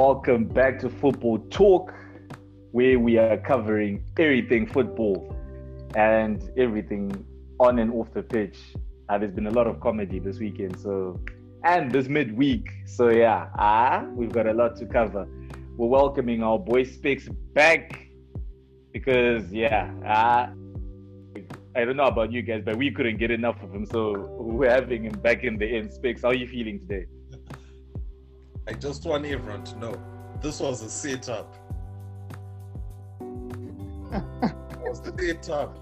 Welcome back to Football Talk, where we are covering everything football and everything on and off the pitch. Uh, there's been a lot of comedy this weekend, so and this midweek. So yeah, ah, we've got a lot to cover. We're welcoming our boy Specs back because yeah, ah, I don't know about you guys, but we couldn't get enough of him, so we're having him back in the end. Specs, how are you feeling today? I just want everyone to know this was a setup. it was a setup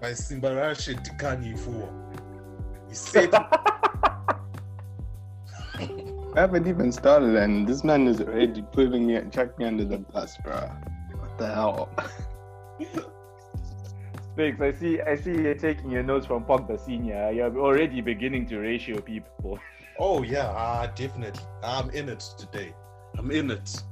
by Simbarashe Dikani Fuo. He set I haven't even started, and this man is already putting me, chuck me under the bus, bro. What the hell? Specs, I see I see you're taking your notes from Pogba Senior. You're already beginning to ratio people. Oh yeah, ah, definitely. I'm in it today. I'm in it.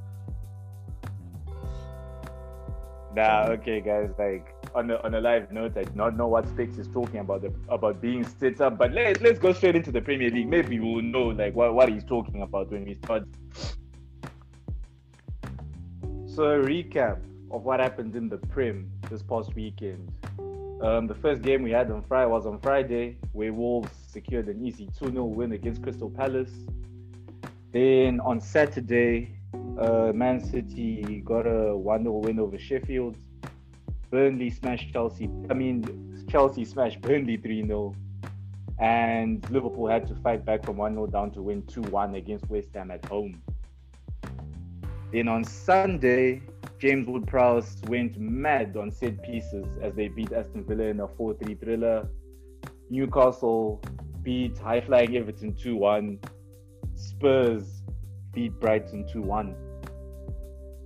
Nah, okay, guys. Like on a, on a live note, I do not know what Specs is talking about the, about being set up, but let's let's go straight into the Premier League. Maybe we'll know like what, what he's talking about when we start. So a recap of what happened in the Prem this past weekend. Um, the first game we had on Friday was on Friday, where Wolves secured an easy 2-0 win against Crystal Palace. Then on Saturday, uh, Man City got a 1-0 win over Sheffield. Burnley smashed Chelsea. I mean, Chelsea smashed Burnley 3-0. And Liverpool had to fight back from 1-0 down to win 2-1 against West Ham at home. Then on Sunday, James Ward-Prowse went mad on set pieces as they beat Aston Villa in a 4-3 thriller. Newcastle beat high-flying Everton 2-1. Spurs beat Brighton 2-1.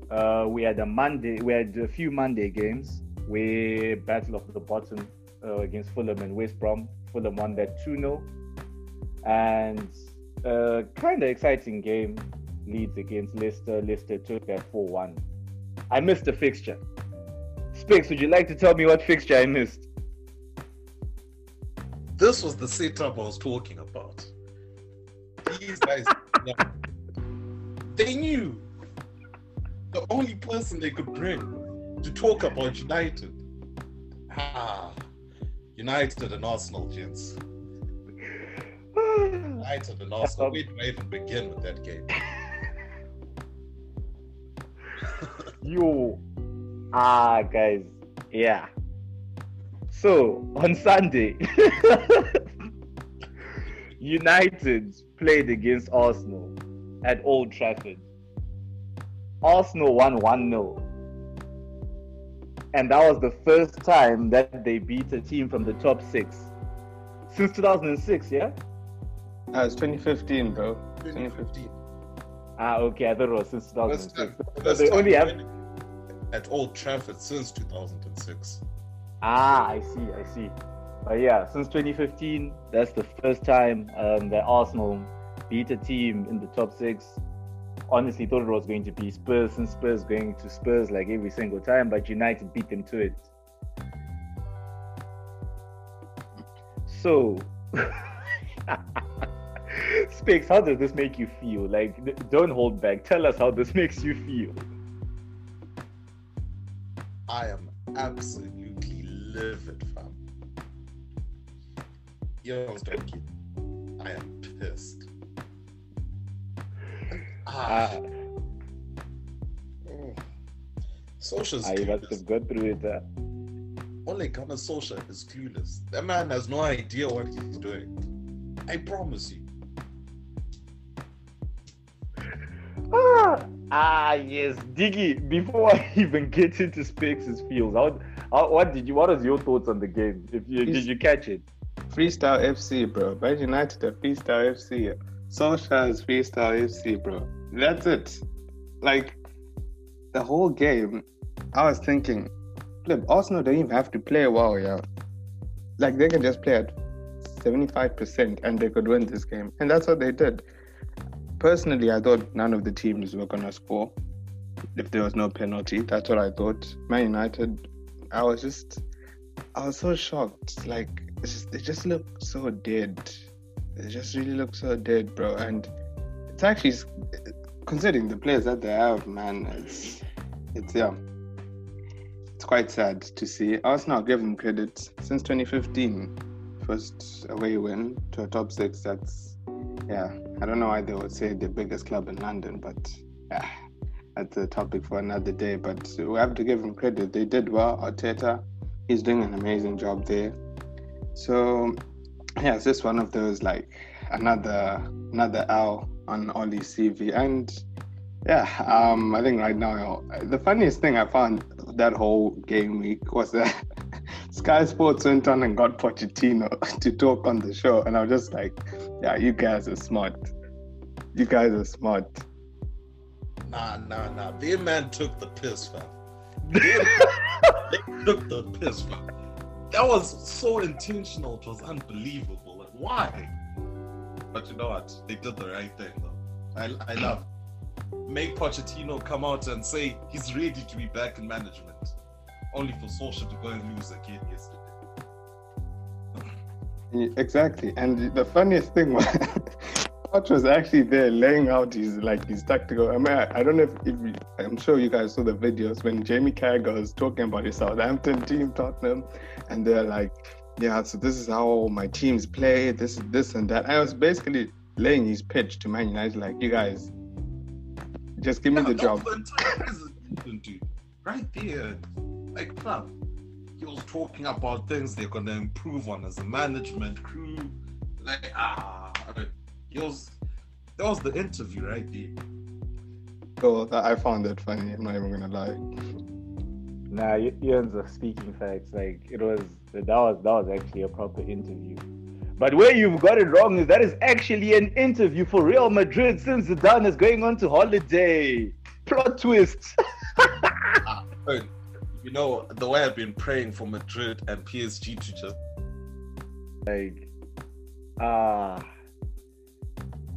Uh, we had a Monday, we had a few Monday games where battle of the bottom uh, against Fulham and West Brom. Fulham won that 2-0. And uh, kind of exciting game. Leeds against Leicester. Leicester took that 4 1. I missed a fixture. Specs, would you like to tell me what fixture I missed? This was the setup I was talking about. These guys, they knew the only person they could bring to talk about United. Ah, United and Arsenal, gents. United and Arsenal. Where do I even begin with that game? Yo, ah, guys, yeah. So on Sunday, United played against Arsenal at Old Trafford. Arsenal won 1 0. And that was the first time that they beat a team from the top six since 2006, yeah? Uh, it's 2015, bro. 2015. Ah, okay. I thought it was since First 2006. time, So first they time only have. at Old Trafford since 2006. Ah, I see, I see. But yeah, since 2015, that's the first time um, that Arsenal beat a team in the top six. Honestly, thought it was going to be Spurs and Spurs going to Spurs like every single time, but United beat them to it. So, Specs, how does this make you feel? Like, don't hold back. Tell us how this makes you feel. I am absolutely livid, fam. Yo, Donkey. I am pissed. Ah. Mm. Solskjaer's I must clueless. have gone through it. Uh, Ole Gunnar Solskjaer is clueless. That man has no idea what he's doing. I promise you. Ah, ah, yes, Diggy. Before I even get into Specs' feels, how, how, what did you? What was your thoughts on the game? If you did you catch it? Freestyle FC, bro. Man United are Freestyle FC. Solskjaer is Freestyle FC, bro. That's it. Like, the whole game, I was thinking, flip, Arsenal don't even have to play well, yeah. Like, they can just play at 75% and they could win this game. And that's what they did. Personally, I thought none of the teams were going to score if there was no penalty. That's what I thought. Man United, I was just, I was so shocked. Like, it's just, they just look so dead. They just really look so dead, bro. And it's actually considering the players that they have, man. It's it's yeah, it's quite sad to see. Arsenal give them credit since 2015, first away win to a top six. That's yeah. I don't know why they would say the biggest club in London, but yeah, that's a topic for another day. But we have to give them credit. They did well. Arteta, he's doing an amazing job there. So yeah, it's just one of those like another another L on Ollie's CV. And yeah, um, I think right now the funniest thing I found that whole game week was that Sky Sports went on and got Pochettino to talk on the show, and I was just like, "Yeah, you guys are smart. You guys are smart." Nah, nah, nah. Their man took the piss, fam. they took the piss, fam. That was so intentional. It was unbelievable. Like, why? But you know what? They did the right thing, though. I, I love. Make Pochettino come out and say he's ready to be back in management, only for Solskjaer to go and lose again yesterday. Exactly, and the funniest thing was Poch was actually there laying out his like his tactical. I mean, I, I don't know if, if you, I'm sure you guys saw the videos when Jamie Carragher was talking about his Southampton team, Tottenham, and they're like, yeah, so this is how my teams play, this, this, and that. I was basically laying his pitch to Man United, like, you guys, just give me the job. dude. Right there, like, fam, he was talking about things they're gonna improve on as a management crew. Like, ah, he was. That was the interview right there. Oh, I found that funny. I'm not even gonna lie. Nah, Ian's a speaking facts. Like it was that was that was actually a proper interview. But where you've got it wrong is that is actually an interview for Real Madrid since Zidane is going on to holiday. Plot twist. ah, you know the way I've been praying for Madrid and PSG to just like ah uh,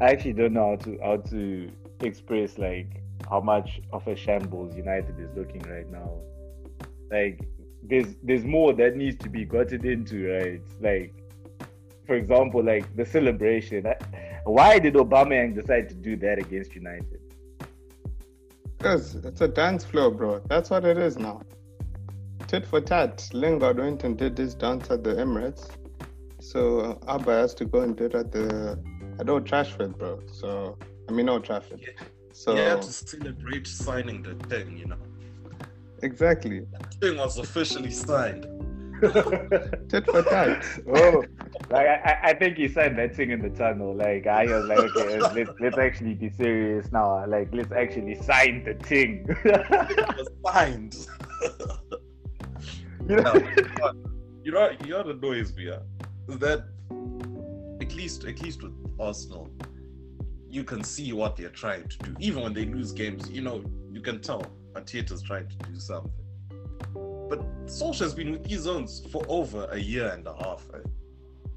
I actually don't know how to how to express like how much of a shambles United is looking right now. Like there's there's more that needs to be gotten into, right? Like for example, like the celebration. Why did Aubameyang decide to do that against United? Because it's a dance floor, bro. That's what it is now. Tit for tat. Lingard went and did this dance at the Emirates. So Auba has to go and do it at the at Old Trafford, bro. So I mean Old Trafford. Yeah. So you have to celebrate signing the thing, you know. Exactly. That thing was officially signed. Tit for tat. Oh, like I, I think he signed that thing in the tunnel. Like I was like, okay, let's let's actually be serious now. Like let's actually sign the thing. signed. you know, you know, you know the noise we are. Is that at least at least with Arsenal, you can see what they're trying to do. Even when they lose games, you know, you can tell Arteta's trying to do something. But Solskjaer's been with these zones for over a year and a half, right?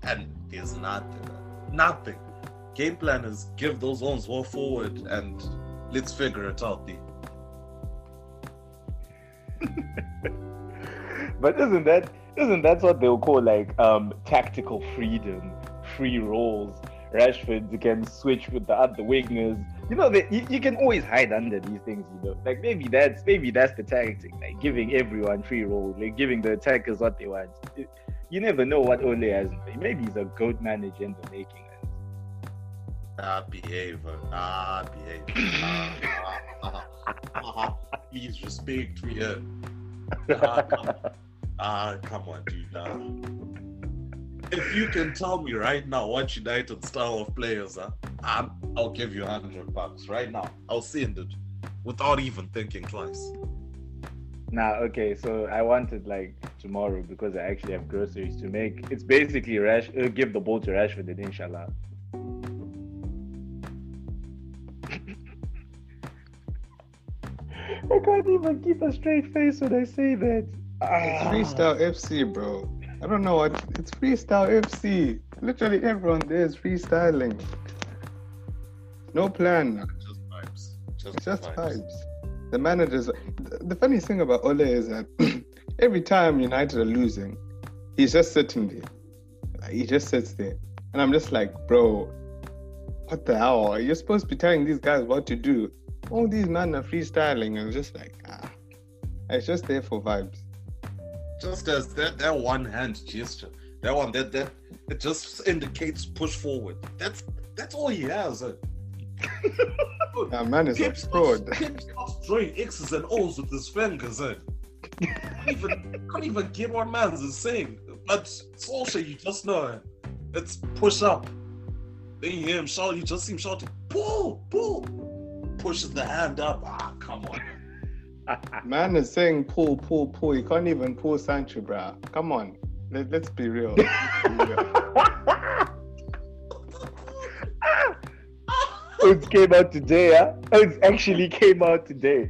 and there's nothing, nothing. Game plan is give those zones well forward and let's figure it out. There. but isn't that isn't that what they'll call like um tactical freedom, free roles? Rashford can switch with the other wingers you know that you, you, can always hide under these things you know like maybe that's maybe that's the tactic like giving everyone free roll like giving the attackers what they want you never know what Ole has maybe he's a goat manager in the making Ah, behave, ah, behave. Ah, ah, ah, please respect me. Ah, come, ah, come on, dude. Nah if you can tell me right now what United style of players are, i will give you a hundred bucks right now. I'll send it without even thinking twice. Nah, okay. So I wanted like tomorrow because I actually have groceries to make. It's basically Rash. Uh, give the ball to Rashford and inshallah. I can't even keep a straight face when I say that. It's freestyle FC, bro. I don't know what it's freestyle FC. Literally everyone there is freestyling. No plan. Just vibes. Just, just vibes. vibes. The managers. The funny thing about Ole is that every time United are losing, he's just sitting there. Like, he just sits there, and I'm just like, bro, what the hell? You're supposed to be telling these guys what to do. All these men are freestyling and just like, ah, it's just there for vibes. Just as that that one hand gesture, that one that that it just indicates push forward. That's that's all he has. eh? That man is a Pep fraud. starts, Pep drawing X's and O's with his fingers. Eh? Can't even can't even get what man's is saying. But Solskjaer, you just know eh? it's push up. Then you hear him shout, you just see him shouting, pull, pull. Pushes the hand up. Ah, come on. Man is saying pull, pull, pull. You can't even pull Sancho, bruh. Come on. Let, let's be real. it came out today, huh? It actually came out today.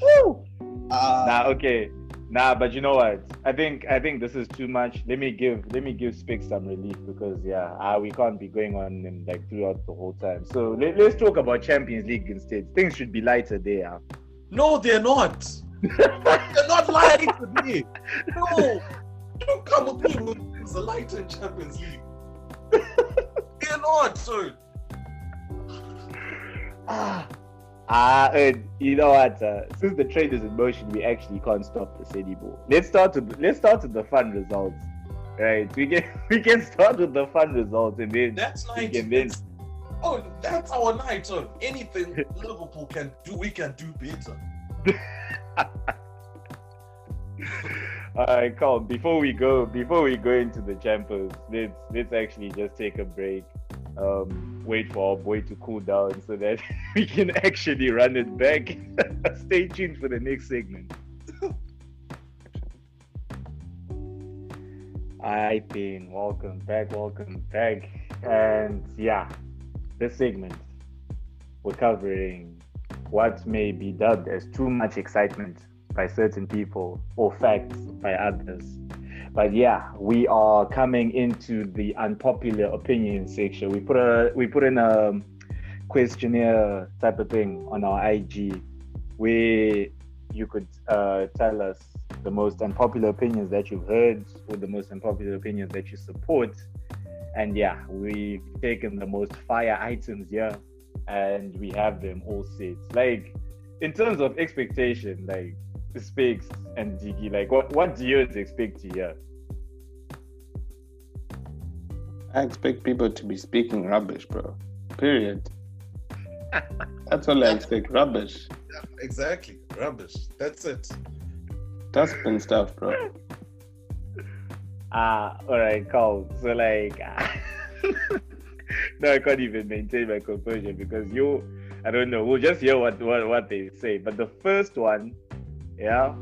Woo! Ah, Nah, okay. Nah, but you know what? I think I think this is too much. Let me give let me give Spick some relief because yeah, uh, we can't be going on and like throughout the whole time. So let, let's talk about Champions League instead. Things should be lighter there. No, they're not. they're not lying to me. No. Don't come with me with it's a light in Champions League. they're not, sir. Ah, ah, and you know what? Uh, since the trade is in motion, we actually can't stop this anymore. Let's start with let's start with the fun results. Right, we can we can start with the fun results and then That's we can then Oh, that's our night, sir. Anything Liverpool can do, we can do better. All right, come. Before we go, before we go into the Champions, let's let's actually just take a break. Um, wait for our boy to cool down so that we can actually run it back. Stay tuned for the next segment. Hi, Pin. Welcome back. Welcome back. And yeah, this segment we're covering what may be dubbed as too much excitement by certain people or facts by others. But yeah, we are coming into the unpopular opinion section. We put a we put in a questionnaire type of thing on our IG where you could uh, tell us the most unpopular opinions that you've heard or the most unpopular opinions that you support. And yeah, we've taken the most fire items here and we have them all set. Like in terms of expectation, like Speaks and Diggy, like what what do you expect to hear? I expect people to be speaking rubbish, bro. Period. That's all I expect. Rubbish. Yeah, exactly. Rubbish. That's it. Dustbin stuff, bro. Ah, all right, cool. So like, no, I can't even maintain my composure because you, I don't know. We'll just hear what what what they say. But the first one, yeah,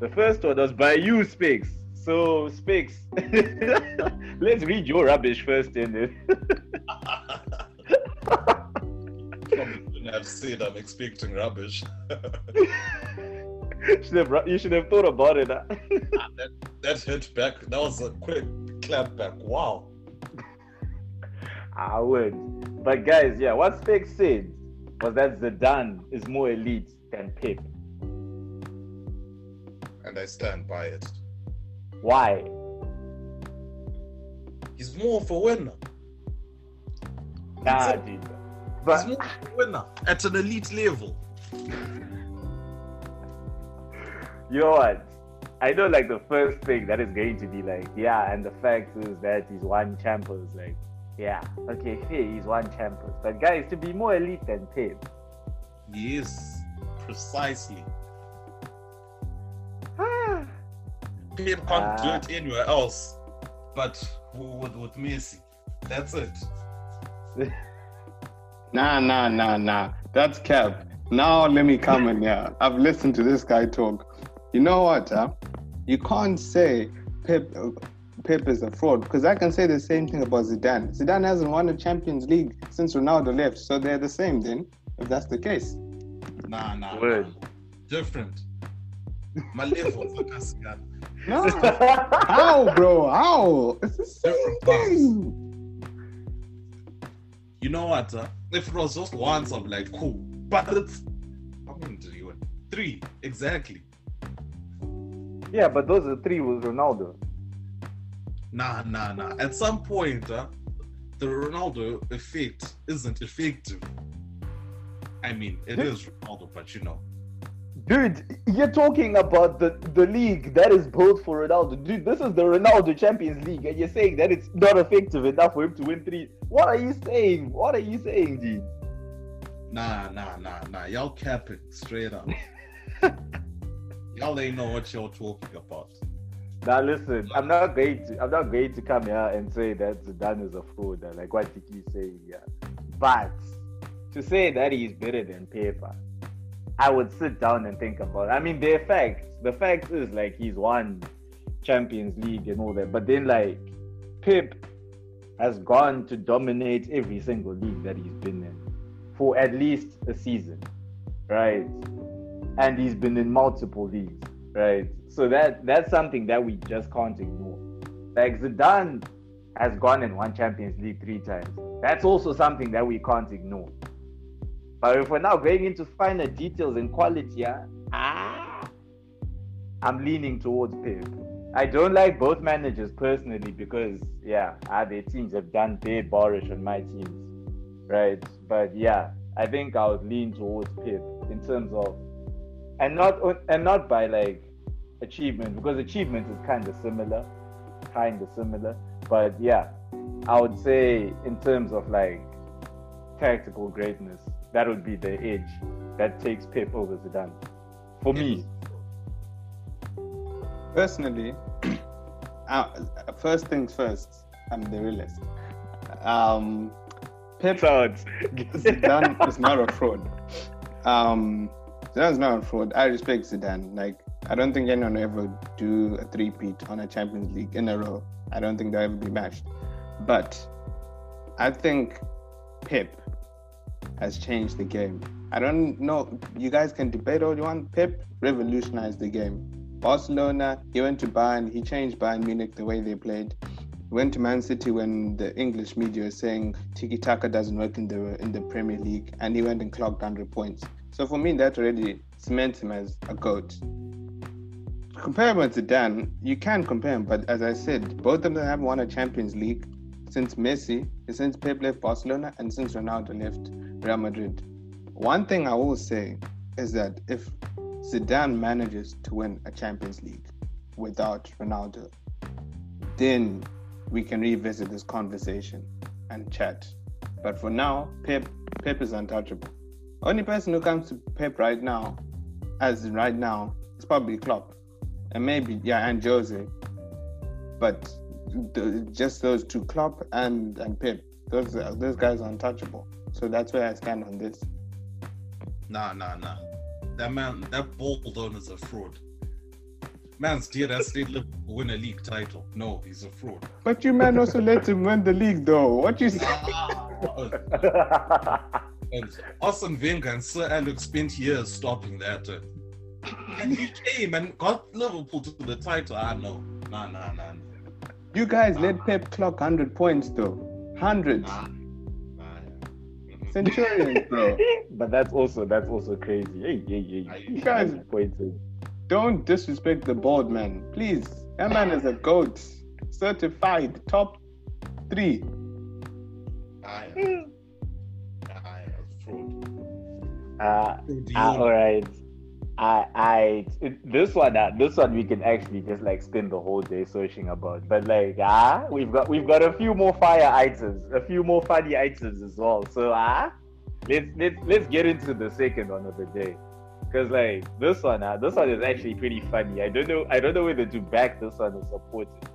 the first one was by you, Speaks. So Speaks, let's read your rubbish first, and then I've said I'm expecting rubbish. should have, you should have thought about it. huh? Ah, that, that hit back. That was a quick clap back. Wow. I would. But guys, yeah, what Specs said was that Zidane is more elite than Pep. And I stand by it. Why? He's more of a winner. Nah, it. dude. He's more of a winner at an elite level. you know what? I know, like the first thing that is going to be like, yeah, and the fact is that he's won champions. Like, yeah, okay, fair, he's one champions. But guys, to be more elite than Pep, Yes, precisely. ah, Pep can't Ah. do it anywhere else, but with, with Messi. That's it. Nah, nah, nah, nah. That's cap. Now let me come in here. I've listened to this guy talk. You know what? Huh? You can't say Pep, uh, Pep is a fraud because I can say the same thing about Zidane. Zidane hasn't won a Champions League since Ronaldo left, so they're the same then, if that's the case. Nah, nah. Word. nah. Different. My level, are Cascada. No. How, bro? How? It's the same Different class. thing. You know what? Uh, if it was just once, I'm like, cool. But it's. How many do you want? Three, exactly. Yeah, but those are three with Ronaldo. Nah, nah, nah. At some point, uh, the Ronaldo effect isn't effective. I mean, it is Ronaldo, but you know, Dude, you're talking about the, the league that is built for Ronaldo. Dude, this is the Ronaldo Champions League, and you're saying that it's not effective enough for him to win three. What are you saying? What are you saying, dude? nah, nah, nah, nah. Y'all capping straight up. y'all ain't know what y'all talking about. Now listen, I'm not going to I'm not going to come here and say that Zidane is a fraud, like what Tiki is saying here. But to say that he's better than Pepa, I would sit down and think about. It. I mean, the fact The fact is like he's won Champions League and all that, but then like Pep has gone to dominate every single league that he's been in for at least a season, right? And he's been in multiple leagues, right? So that that's something that we just can't ignore. Like Zidane has gone and won Champions League three times. That's also something that we can't ignore. But if we're now going into finer details and quality, yeah, ah, I'm leaning towards Pep. I don't like both managers personally because yeah, ah, their teams have done their barish on my teams, right? But yeah, I think I would lean towards Pep in terms of, and not and not by like achievement because achievement is kind of similar, kind of similar. But yeah, I would say in terms of like tactical greatness, that would be the edge that takes Pep over Zidane. For me, Personally, uh, first things first, I'm the realist. Um, Pep. Zidane is not a fraud. Um, Zidane's not a fraud. I respect Zidane. Like, I don't think anyone will ever do a three-peat on a Champions League in a row. I don't think they'll ever be matched. But I think Pep has changed the game. I don't know. You guys can debate all you want. Pep revolutionized the game. Barcelona, he went to Bayern, he changed Bayern Munich the way they played. He went to Man City when the English media was saying tiki taka doesn't work in the in the Premier League, and he went and clocked 100 points. So for me, that already cements him as a goat. Compare him with Zidane, you can compare him, but as I said, both of them have won a Champions League since Messi, since Pep left Barcelona, and since Ronaldo left Real Madrid. One thing I will say is that if Zidane manages to win a Champions League without Ronaldo, then we can revisit this conversation and chat. But for now, Pep Pep is untouchable. Only person who comes to Pep right now, as right now, is probably Klopp, and maybe yeah, and Jose. But the, just those two, Klopp and and Pep, those those guys are untouchable. So that's where I stand on this. Nah, nah, nah. That man, that ball owner is a fraud. Man's dear that state Liverpool win a league title. No, he's a fraud. But you man also let him win the league though. What you say? and Arsene Wenger and Sir Alex spent years stopping that. uh, and he came and got Liverpool to the title. I know. Nah, nah, nah. You guys let Pep clock 100 points though. 100. Nah. Nah, yeah. Centurions, bro. but that's also that's also crazy. Hey, hey, hey. You guys Pointed. don't disrespect the board, man. Please. That man is a GOAT. Certified top three. Ah, yeah. Fraud. Uh, you- all right. I, I, this one, uh, this one, we can actually just like spend the whole day searching about. But like, ah, we've got, we've got a few more fire items, a few more funny items as well. So ah, let's let's let's get into the second one of the day, because like this one, uh, this one is actually pretty funny. I don't know, I don't know whether to back this one or support it.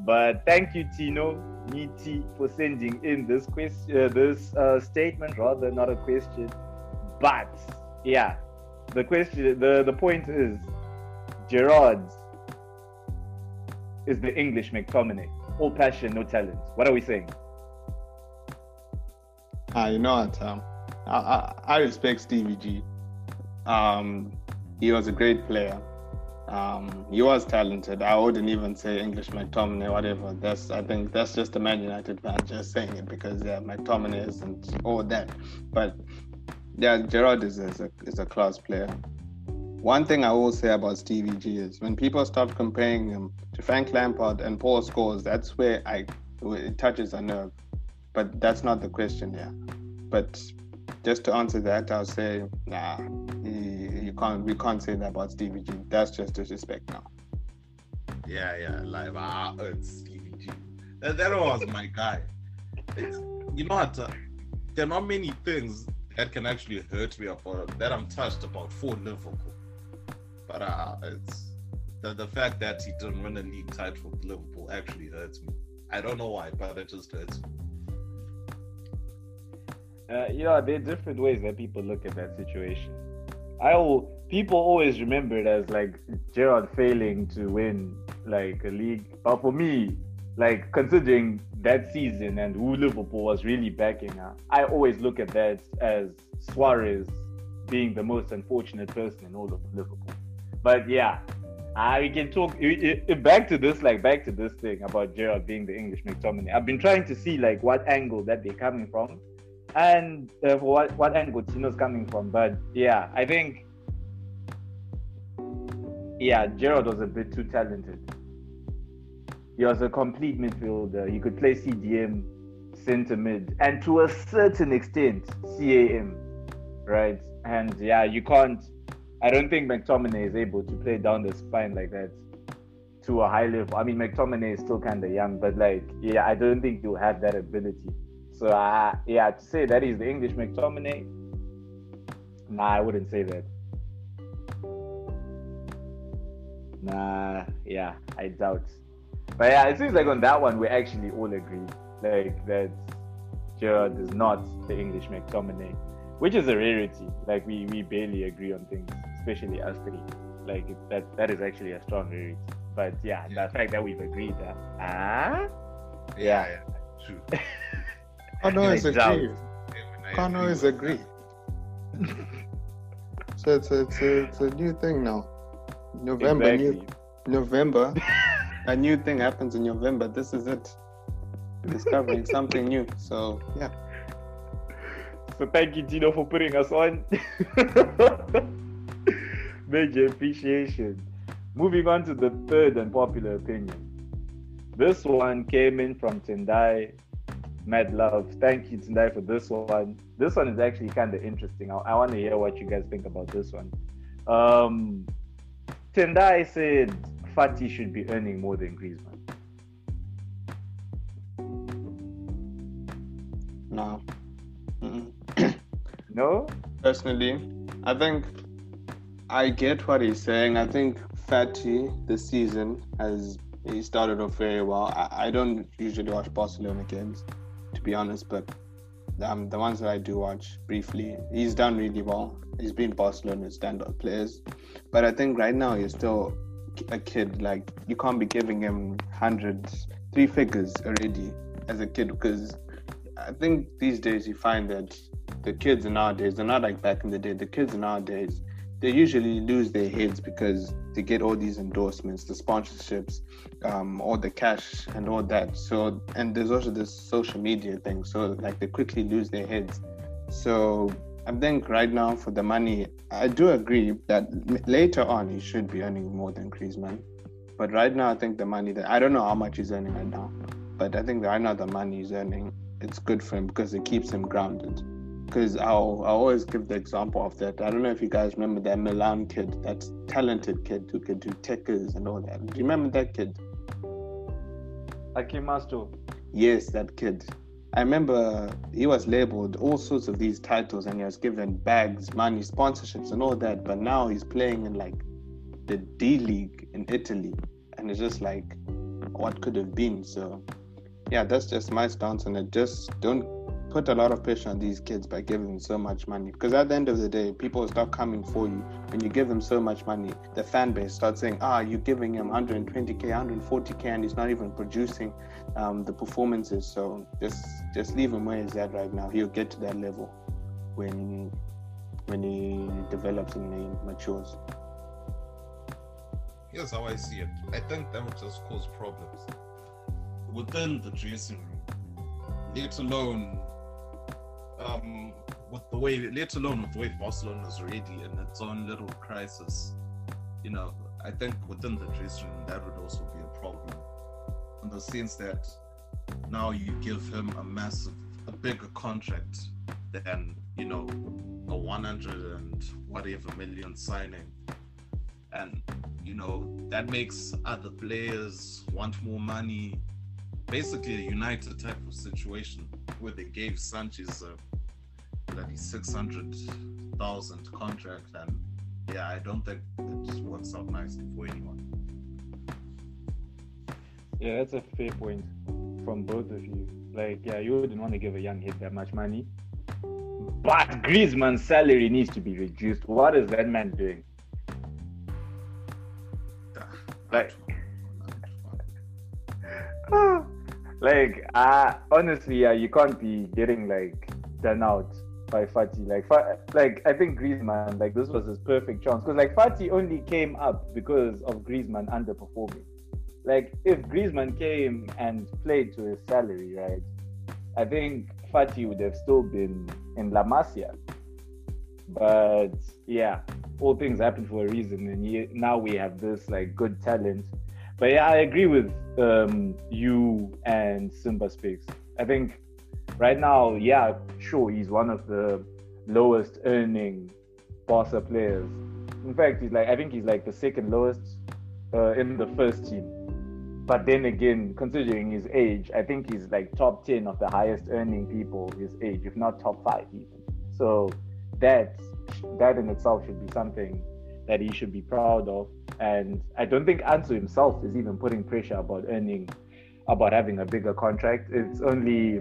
But thank you, Tino, Niti, for sending in this question, uh, this uh, statement, rather not a question. But yeah, the question, the the point is, Gerrard is the English McTominay. All passion, no talent. What are we saying? Ah, you know what? Um, I, I, I respect Stevie G. Um, he was a great player. Um, he was talented. I wouldn't even say English McTominay, whatever. That's I think that's just a Man United fan just saying it because yeah, McTominay isn't all that. But yeah, Gerrard is, is a is a class player. One thing I will say about Stevie G is when people start comparing him to Frank Lampard and Paul Scholes, that's where I it touches a nerve. but that's not the question here. But just to answer that, I'll say, nah, can't. We can't say that about Stevie G. That's just disrespect now. Yeah, yeah, like ah, it's Stevie G. That, that was my guy. It's, you know what? Uh, there are not many things that can actually hurt me about that I'm touched about for Liverpool. But uh, it's the, the fact that he didn't win a league title with Liverpool actually hurts me. I don't know why, but it just hurts me. Uh, you know, there are different ways that people look at that situation. I people always remember it as like Gerrard failing to win like a league. But for me, like considering that season and who Liverpool was really backing, uh, I always look at that as Suarez being the most unfortunate person in all of Liverpool. But yeah, uh, we can talk back to this, like back to this thing about Gerrard being the English McTominay. I've been trying to see like what angle that they're coming from, and uh, what what angle Tino's coming from. But yeah, I think yeah, Gerrard was a bit too talented. He was a complete midfielder. He could play CDM, centre mid, and to a certain extent CAM, right? And yeah, you can't. I don't think McTominay is able to play down the spine like that to a high level. I mean, McTominay is still kind of young, but like, yeah, I don't think he'll have that ability. So, uh, yeah, to say that he's the English McTominay, nah, I wouldn't say that. Nah, yeah, I doubt. But yeah, it seems like on that one we actually all agree, like that Gerrard is not the English McTominay, which is a rarity. Like we we barely agree on things, especially us three. Like that that is actually a strong rarity. But yeah, yeah. the fact that we've agreed that ah, yeah, yeah, true. Can't always agree. Can't always so it's a, it's a, it's a new thing now. November, exactly. new, November. a new thing happens in November. This is it. Discovering something new. So yeah. So thank you, Gino, for putting us on. Major appreciation. Moving on to the third and popular opinion. This one came in from Tendai Mad Love. Thank you, Tendai, for this one. This one is actually kind of interesting. I, I want to hear what you guys think about this one. Um, Tendai said Fati should be earning more than Griezmann. No. no? Personally, I think I get what he's saying. I think Fati this season has he started off very well. I, I don't usually watch Barcelona games, to be honest, but um, the ones that I do watch briefly, he's done really well. He's been Barcelona's standout players, but I think right now he's still a kid. Like you can't be giving him hundreds, three figures already as a kid because I think these days you find that the kids nowadays they're not like back in the day. The kids nowadays they usually lose their heads because they get all these endorsements, the sponsorships, um, all the cash and all that. So and there's also this social media thing. So like they quickly lose their heads. So I think right now for the money, I do agree that later on he should be earning more than Griezmann. But right now, I think the money that I don't know how much he's earning right now, but I think right now the money he's earning, it's good for him because it keeps him grounded. Because I'll, i always give the example of that. I don't know if you guys remember that Milan kid, that talented kid who could do tickers and all that. Do you remember that kid? Hachim Mastour. Yes, that kid. I remember he was labeled all sorts of these titles and he was given bags, money, sponsorships, and all that. But now he's playing in like the D League in Italy. And it's just like, what could have been? So, yeah, that's just my stance on it. Just don't put a lot of pressure on these kids by giving them so much money. Because at the end of the day, people start coming for you. When you give them so much money, the fan base starts saying, ah, you're giving him 120k, 140k, and he's not even producing um, the performances. So just just leave him where he's at right now. He'll get to that level when when he develops and he matures. Here's how I see it. I think that would just cause problems within the dressing room, let alone um, with the way, let alone with the way Barcelona is already in its own little crisis. You know, I think within the dressing room that would also be a problem, in the sense that now you give him a massive a bigger contract than you know a 100 and whatever million signing, and you know that makes other players want more money. Basically, a United type of situation where they gave Sanchez a bloody 600,000 contract, and yeah, I don't think it works out nicely for anyone. Yeah, that's a fair point from both of you. Like, yeah, you wouldn't want to give a young kid that much money. But Griezmann's salary needs to be reduced. What is that man doing? Ah, like, like, uh, honestly, yeah, you can't be getting like done out by Fati. Like, like I think Griezmann, like this was his perfect chance because like Fati only came up because of Griezmann underperforming. Like, if Griezmann came and played to his salary, right? I think Fati would have still been in La Masia. But yeah, all things happen for a reason, and now we have this like good talent. But yeah, I agree with um, you and Simba Speaks. I think right now, yeah, sure, he's one of the lowest earning Barca players. In fact, he's like I think he's like the second lowest uh, in the first team. But then again, considering his age, I think he's like top 10 of the highest earning people his age, if not top five even. So that that in itself should be something that he should be proud of. And I don't think Ansu himself is even putting pressure about earning, about having a bigger contract. It's only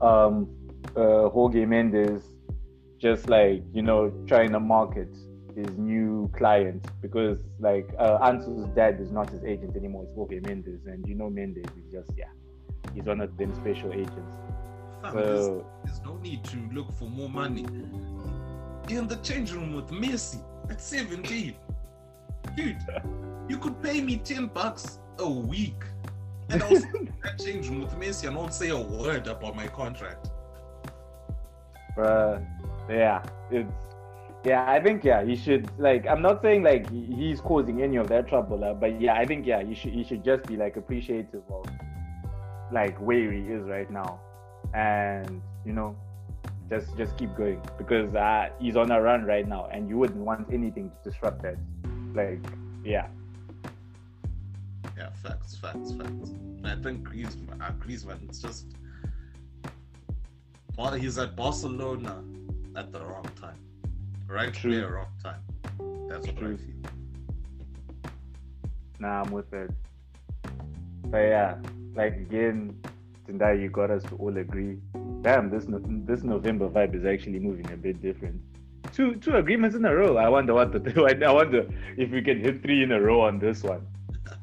um, uh, Jorge Mendes just like, you know, trying to market his new client because like uh, Ansu's dad is not his agent anymore. It's Jorge Mendes, and you know Mendes is just yeah, he's one of them special agents. So, there's, there's, no need to look for more money. In the change room with Messi at 17, dude, you could pay me 10 bucks a week, and I'll that change room with Messi and won't say a word about my contract. Bruh, yeah, it's yeah, I think yeah, he should like. I'm not saying like he's causing any of that trouble, uh, but yeah, I think yeah, he should he should just be like appreciative of like where he is right now, and you know, just just keep going because uh, he's on a run right now, and you wouldn't want anything to disrupt that. Like, yeah. Yeah, facts, facts, facts. I think Griezmann, uh, Griezmann, it's just well, he's at Barcelona at the wrong time right True. player, wrong time. That's what True. I feel. Nah, I'm with it. But yeah, like again, Tendai, you got us to all agree. Damn, this no- this November vibe is actually moving a bit different. Two two agreements in a row. I wonder what to do. I wonder if we can hit three in a row on this one.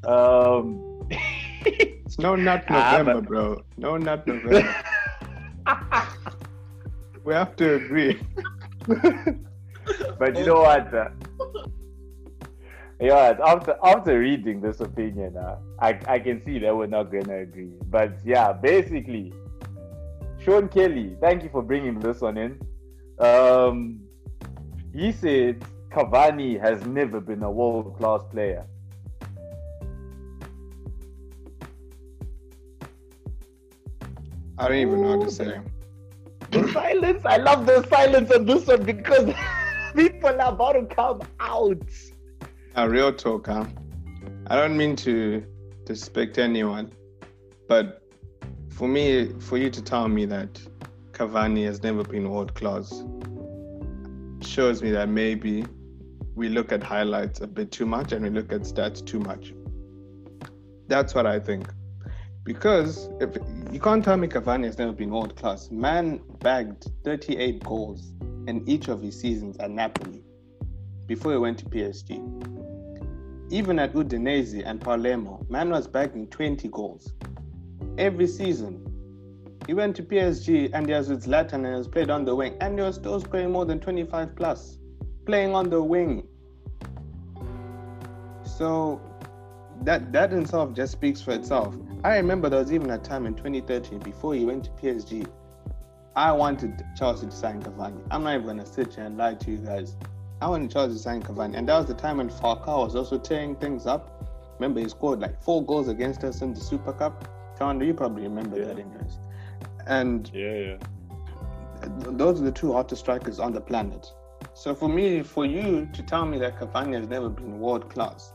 Um, it's no not ah, November, but... bro. No not November. we have to agree but you know what? Uh, yeah, after after reading this opinion, uh, I I can see that we're not gonna agree. But yeah, basically, Sean Kelly, thank you for bringing this one in. Um, he said Cavani has never been a world class player. I don't even know what to say. The silence. I love the silence on this one because people are about to come out. A real talk, huh? I don't mean to disrespect anyone, but for me, for you to tell me that Cavani has never been world class shows me that maybe we look at highlights a bit too much and we look at stats too much. That's what I think. Because if you can't tell me Cavani has never been world class. Man bagged 38 goals in each of his seasons at Napoli before he went to PSG. Even at Udinese and Palermo, man was bagging 20 goals every season. He went to PSG and he was with Zlatan and he was played on the wing and he was still scoring more than 25 plus, playing on the wing. So that that in itself just speaks for itself. I remember there was even a time in 2013 before he went to PSG I wanted Chelsea to sign Cavani. I'm not even gonna sit here and lie to you guys. I wanted Chelsea to sign Cavani, and that was the time when Falcao was also tearing things up. Remember, he scored like four goals against us in the Super Cup. John, you probably remember yeah. that, anyways? And Yeah, yeah. those are the two hottest strikers on the planet. So for me, for you to tell me that Cavani has never been world class,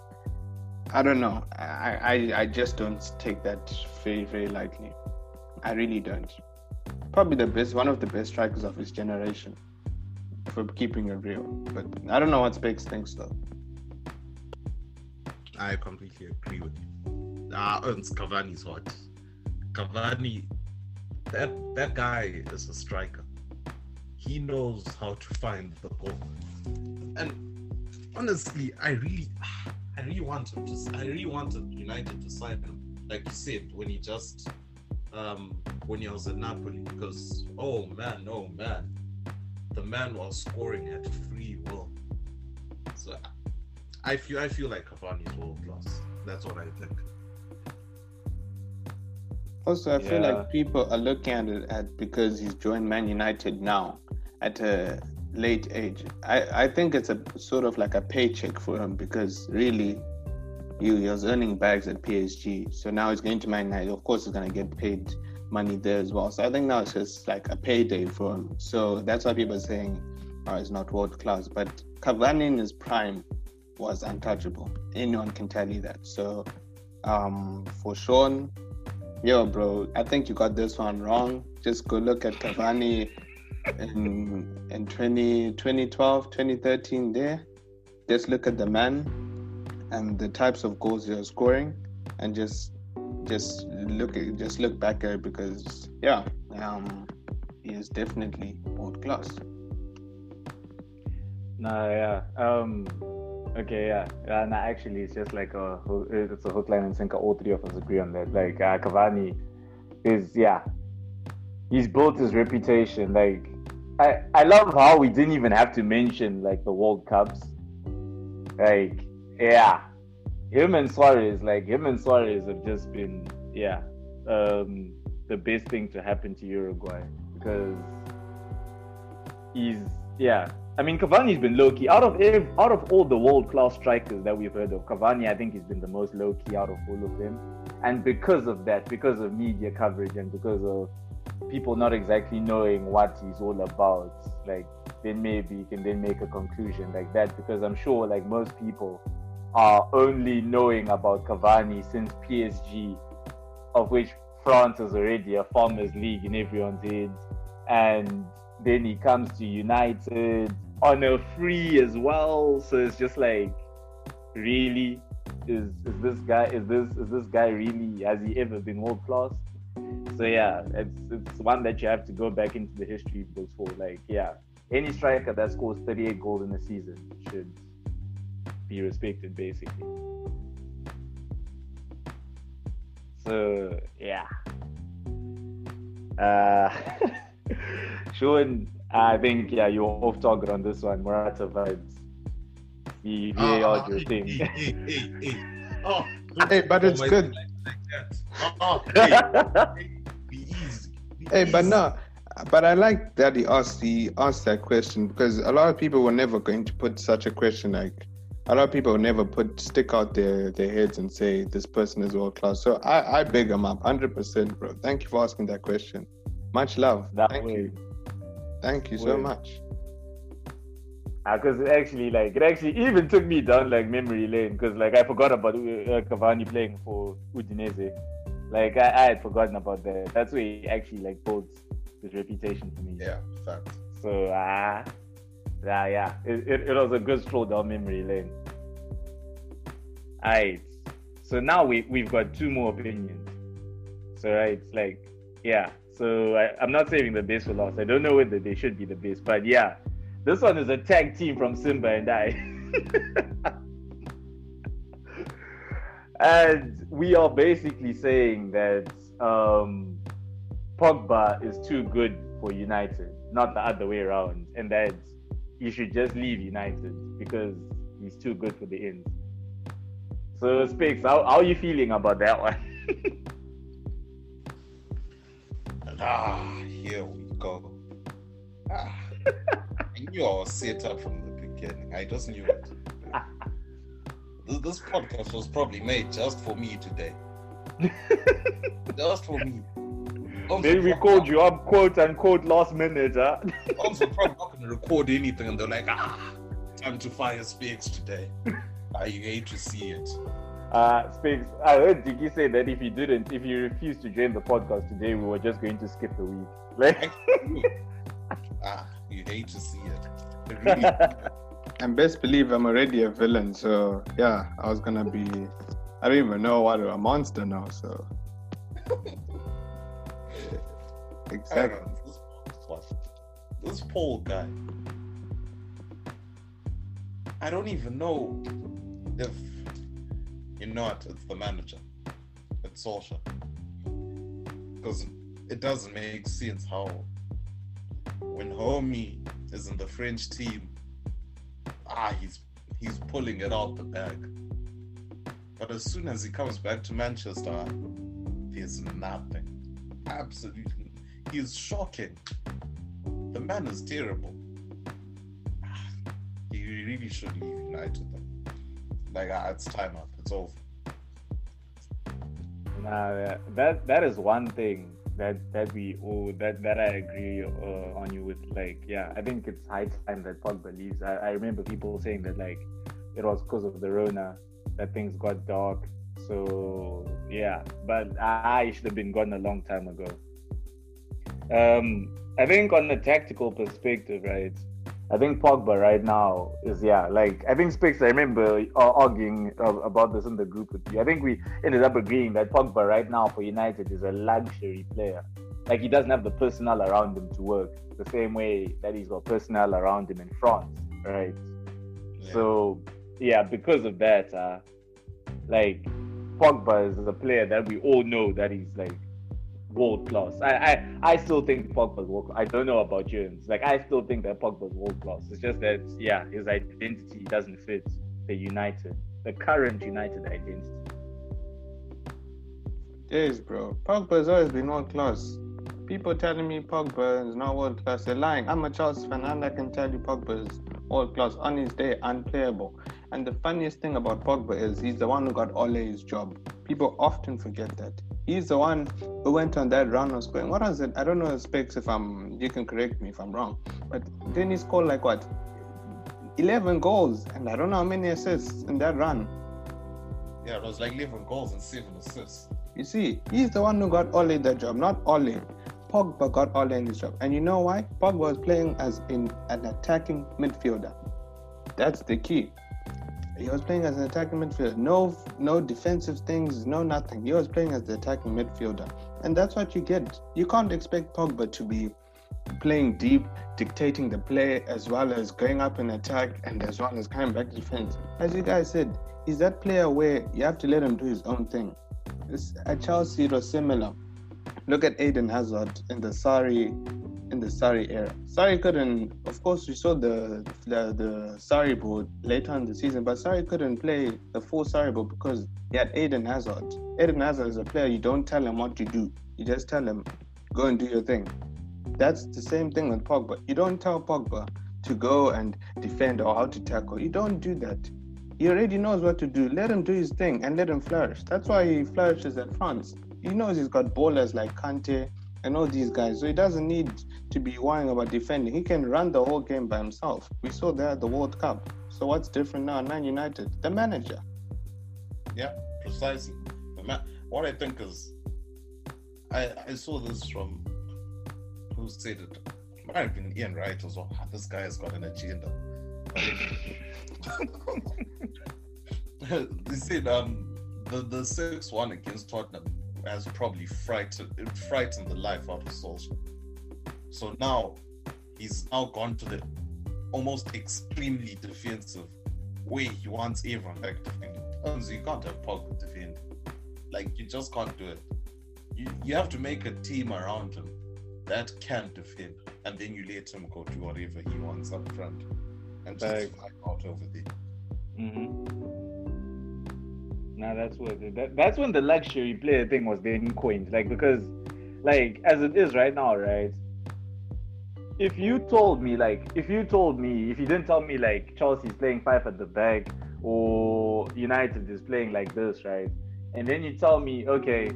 I don't know. I, I I just don't take that very very lightly. I really don't. Probably the best, one of the best strikers of his generation, for keeping it real. But I don't know what Specs thinks though. I completely agree with you. Ah, Ernst Cavani's hot. Cavani, that that guy is a striker. He knows how to find the goal. And honestly, I really, I really want him to. I really wanted United to sign him, like you said, when he just, um, when he was at Napoli, because oh man, oh man, the man was scoring at free will. So I feel I feel like Cavani is world class. That's what I think. Also, I feel like people are looking at it at because he's joined Man United now at a late age. I, I think it's a sort of like a paycheck for him because really he, he was earning bags at PSG. So now he's going to Man United. Of course, he's going to get paid money there as well. So I think now it's just like a payday for him. So that's why people are saying, oh, it's not world class. But Cavani in his prime was untouchable. Anyone can tell you that. So um, for Sean, Yo, bro, I think you got this one wrong. Just go look at Cavani in in 20, 2012, 2013 there. Just look at the man and the types of goals was scoring and just just look at just look back at it because yeah, um he is definitely world class. Nah, yeah. Um, okay, yeah. Nah, actually, it's just like a it's a hook, line, and sinker. All three of us agree on that. Like uh, Cavani is, yeah, he's built his reputation. Like I, I love how we didn't even have to mention like the World Cups. Like, yeah, him and Suarez, like him and Suarez have just been, yeah, um, the best thing to happen to Uruguay because he's, yeah. I mean, Cavani's been low key out of out of all the world class strikers that we've heard of. Cavani, I think, he's been the most low key out of all of them, and because of that, because of media coverage, and because of people not exactly knowing what he's all about, like then maybe you can then make a conclusion like that. Because I'm sure, like most people, are only knowing about Cavani since PSG, of which France is already a farmers league in everyone's heads, and then he comes to United on a free as well. So it's just like, really, is is this guy is this is this guy really has he ever been world class? So yeah, it's it's one that you have to go back into the history books for. Like yeah, any striker that scores 38 goals in a season should be respected basically. So yeah. Uh Sean, I think yeah, you're off target on this one. Morata vibes. The Ah, VAR ah, your hey, thing. hey, hey, hey, hey. Oh, Hey, but oh it's my good. Like. Oh, oh, hey, hey, be easy. Be Hey, but no, but I like that he asked he asked that question because a lot of people were never going to put such a question. Like a lot of people will never put stick out their their heads and say this person is world class. So I I big him up, hundred percent, bro. Thank you for asking that question. Much love. that Thank way. you. Thank you so much. because it actually like it actually even took me down like memory lane because like I forgot about uh, Cavani playing for Udinese. Like I, I had forgotten about that. That's where he actually like built his reputation for me. Yeah, fact. So ah, yeah, yeah, it, it, it was a good stroll down memory lane. Alright, so now we we've got two more opinions. So right, it's like yeah. So I, I'm not saving the best for last. I don't know whether they should be the best, but yeah, this one is a tag team from Simba and I. and we are basically saying that um, Pogba is too good for United, not the other way around, and that he should just leave United because he's too good for the ends. So, Specs, how, how are you feeling about that one? Ah, here we go. Ah, I knew I was set up from the beginning. I just knew it. This, this podcast was probably made just for me today. just for me. Also, Maybe we probably- called you up, quote unquote, last minute, huh? Also, probably not going to record anything, and they're like, ah, time to fire Speaks today. I hate to see it. Uh, Speaks, I heard Diggy say that if you didn't, if you refused to join the podcast today, we were just going to skip the week. Like, ah, you hate to see it. It really, And best believe I'm already a villain, so yeah, I was gonna be. I don't even know what a monster now, so. Exactly. this, what? this Paul guy. I don't even know if you know what, it's the manager. It's Solskjaer. Because it doesn't make sense how when Homie is in the French team, ah, he's he's pulling it out the bag. But as soon as he comes back to Manchester, there's nothing. Absolutely. He's shocking. The man is terrible. Ah, He really should leave United. Like, ah, it's time up. It's over. Nah, that that is one thing that that we oh that that I agree uh, on you with. Like, yeah, I think it's high time that Pogba leaves. I, I remember people saying that like it was because of the Rona that things got dark. So yeah, but I, I should have been gone a long time ago. Um, I think on the tactical perspective, right? I think Pogba right now is yeah, like I think Spix. I remember uh, arguing uh, about this in the group with you. I think we ended up agreeing that Pogba right now for United is a luxury player. Like he doesn't have the personnel around him to work the same way that he's got personnel around him in France, right? Yeah. So yeah, because of that, uh, like Pogba is a player that we all know that he's like world class. I, I I still think Pogba's world. I don't know about Jones. Like I still think that Pogba's world class. It's just that yeah, his identity doesn't fit the United, the current United identity. Yes, bro. Pogba's always been world class. People telling me Pogba is not world class, they're lying. I'm a Chelsea fan and I can tell you Pogba is world class on his day, unplayable. And the funniest thing about Pogba is he's the one who got Ole's job. People often forget that. He's the one who went on that run of scoring. What was it? I don't know the specs if I'm you can correct me if I'm wrong. But then he scored like what? 11 goals and I don't know how many assists in that run. Yeah, it was like 11 goals and 7 assists. You see, he's the one who got Ole in that job, not Ole. Pogba got Ole in his job. And you know why? Pogba was playing as in an attacking midfielder. That's the key. He was playing as an attacking midfielder. No no defensive things, no nothing. He was playing as the attacking midfielder. And that's what you get. You can't expect Pogba to be playing deep, dictating the play, as well as going up in attack and as well as coming back defense. As you guys said, he's that player where you have to let him do his own thing. It's, at Chelsea, it was similar. Look at Eden Hazard in the Sarri, in the Sarri era. Sarri couldn't, of course, we saw the the, the Sarriball later in the season, but Sarri couldn't play the full Sarriball because he had Eden Hazard. Eden Hazard is a player you don't tell him what to do. You just tell him, go and do your thing. That's the same thing with Pogba. You don't tell Pogba to go and defend or how to tackle. You don't do that. He already knows what to do. Let him do his thing and let him flourish. That's why he flourishes at France. He knows he's got bowlers like Kante and all these guys, so he doesn't need to be worrying about defending. He can run the whole game by himself. We saw that at the World Cup. So what's different now? Man United, the manager. Yeah, precisely. Ma- what I think is, I I saw this from who said it. Might have been Ian Wright as well. Ah, This guy has got an agenda. they said um the the six one against Tottenham has probably frightened it frightened the life out of Solskjaer. So now he's now gone to the almost extremely defensive way he wants everyone back defending. You can't have Pogba defend. Like you just can't do it. You you have to make a team around him that can defend, and then you let him go do whatever he wants up front, and just fly out over there. Mm-hmm. Now that's what that, that's when the luxury player thing was then coined. Like because, like as it is right now, right? If you told me, like, if you told me, if you didn't tell me, like, Chelsea's playing five at the back or United is playing like this, right? And then you tell me, okay,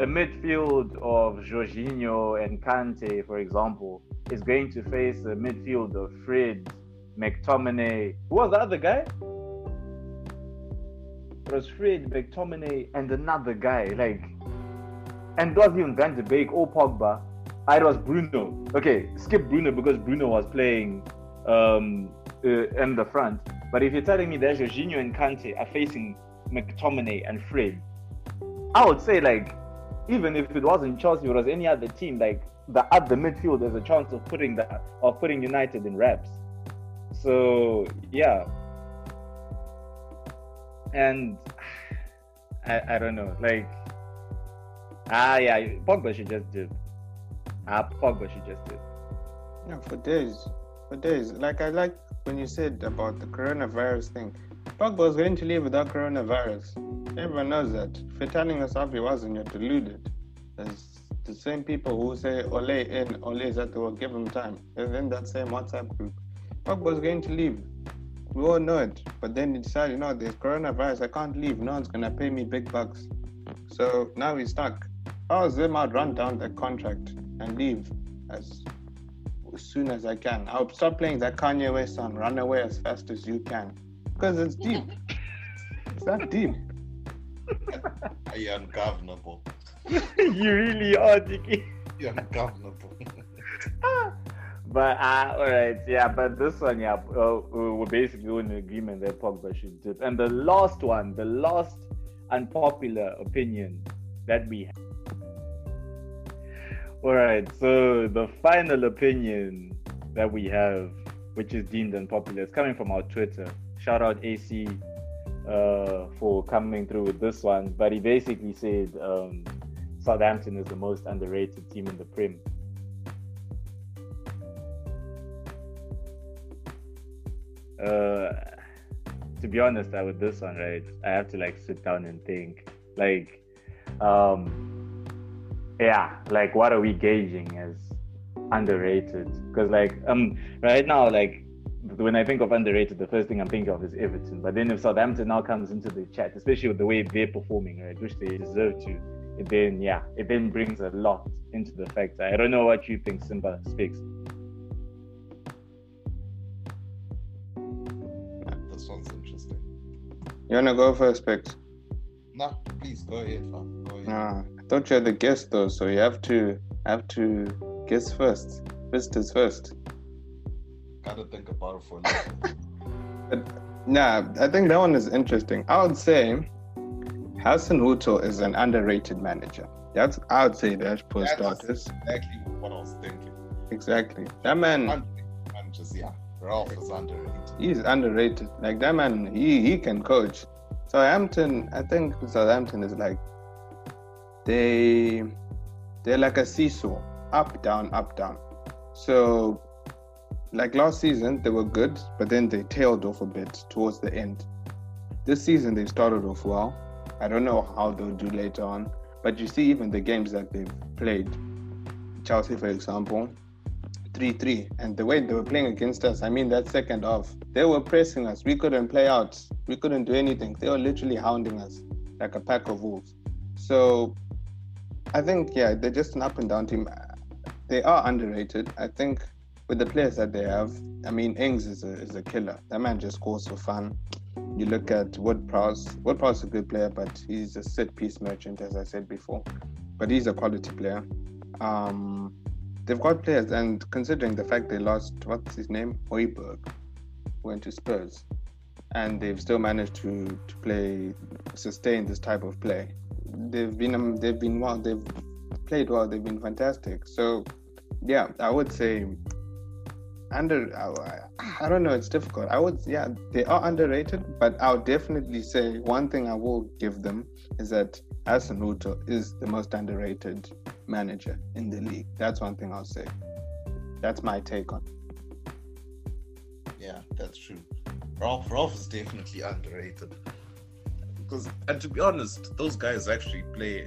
a midfield of Jorginho and Kante, for example, is going to face a midfield of Fred, McTominay. Who was the other guy? It was Fred, McTominay, and another guy. Like, and it wasn't even Van de Beek or Pogba. It was Bruno. Okay, skip Bruno because Bruno was playing um, uh, in the front. But if you're telling me that Jorginho and Kante are facing McTominay and Fred, I would say like even if it wasn't Chelsea, it was any other team, like the at the midfield, there's a chance of putting that of putting United in wraps. So yeah, and I I don't know, like ah yeah, Pogba should just do. Ah, Pogba should just do. Yeah, for days, for days. Like I like when you said about the coronavirus thing. Pogba was going to leave without coronavirus. Everyone knows that. If you're telling us he wasn't, you're deluded. There's the same people who say Ole in, Ole is at the work, give him time. They're in that same WhatsApp group. Pogba was going to leave. We all know it. But then he decided, you know, there's coronavirus, I can't leave. No one's gonna pay me big bucks. So now he's stuck. I was them out, run down the contract and leave as as soon as I can. I'll stop playing that Kanye West song, Run Away as Fast as You Can. Because it's deep. it's that deep. Are you ungovernable? you really are, Dicky. You're ungovernable. But uh, all right, yeah. But this one, yeah, uh, we're basically in agreement that Pogba should dip. And the last one, the last unpopular opinion that we have. All right, so the final opinion that we have, which is deemed unpopular, is coming from our Twitter. Shout out AC uh, for coming through with this one. But he basically said um, Southampton is the most underrated team in the Prem. Uh, to be honest, I with this one, right? I have to like sit down and think, like, um, yeah, like what are we gauging as underrated? Because like, um, right now, like when I think of underrated, the first thing I'm thinking of is Everton. But then if Southampton now comes into the chat, especially with the way they're performing, right, which they deserve to, it then yeah, it then brings a lot into the fact. I don't know what you think, Simba speaks. This one's interesting. You wanna go first, Pix? Nah, please go ahead, fam. Go ahead. Nah, I thought you're the guest though, so you have to have to guess first. Visitors first. Gotta think about it for a. Nah, I think that one is interesting. I would say Hasenhüttl is an underrated manager. That's I would say that for That's starters. exactly what I was thinking. Exactly. That man managers, yeah. Ralph is underrated. he's underrated. Like that man, he he can coach. Southampton, I think Southampton is like they they're like a seesaw, up down, up down. So like last season they were good, but then they tailed off a bit towards the end. This season they started off well. I don't know how they'll do later on, but you see even the games that they've played, Chelsea for example, 3-3 and the way they were playing against us i mean that second half they were pressing us we couldn't play out we couldn't do anything they were literally hounding us like a pack of wolves so i think yeah they're just an up and down team they are underrated i think with the players that they have i mean Ings is a, is a killer that man just scores for fun you look at Ward-Prowse. Wood Prowse is a good player, but he's a set piece merchant, as I said before. But he's a quality player. Um, they've got players, and considering the fact they lost, what's his name? Højbjerg, went to Spurs, and they've still managed to to play, sustain this type of play. They've been um, they've been well, they've played well, they've been fantastic. So, yeah, I would say under. I, I don't know, it's difficult. I would, yeah, they are underrated, but I would definitely say one thing I will give them is that Hasenhüttl is the most underrated manager in the league. That's one thing I'll say. That's my take on. Yeah, that's true. Ralph Ralph is definitely underrated. Because and to be honest, those guys actually play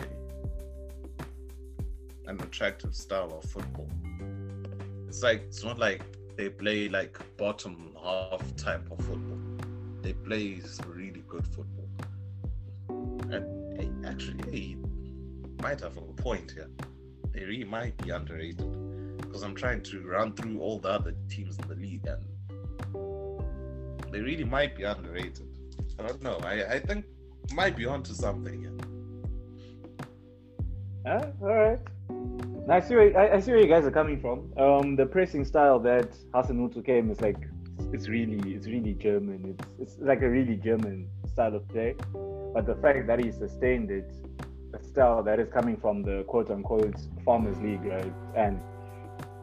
an attractive style of football. It's like it's not like they play like bottom half type of football. They play really good football. And hey, actually, hey, might have a point here. They really might be underrated because I'm trying to run through all the other teams in the league and they really might be underrated. I don't know. I, I think might be onto something. Ah, all right. I see where I, I, see where you guys are coming from. Um, the pressing style that Hasenhüttl came is like it's really it's really German. It's it's like a really German style of play. But the fact that he sustained it, a style that is coming from the quote unquote farmers league, right? And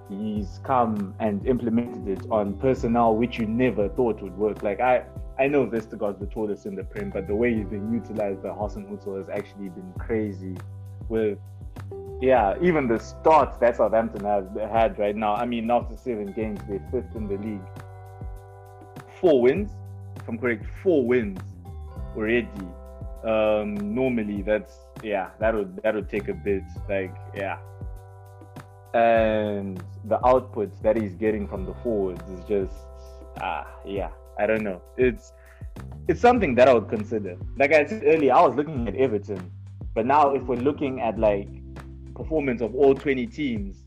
he's come and implemented it on personnel which you never thought would work. Like I I know Vestergaard's the tallest in the Prem, but the way he's been utilized by Hasenhüttl has actually been crazy. With yeah, even the starts that Southampton has had right now. I mean, after seven games, they're fifth in the league. Four wins, if I'm correct, four wins already. Um, normally, that's yeah, that would that would take a bit. Like yeah, and the output that he's getting from the forwards is just ah yeah I don't know. It's it's something that I would consider. Like I said earlier I was looking at Everton but now if we're looking at like performance of all 20 teams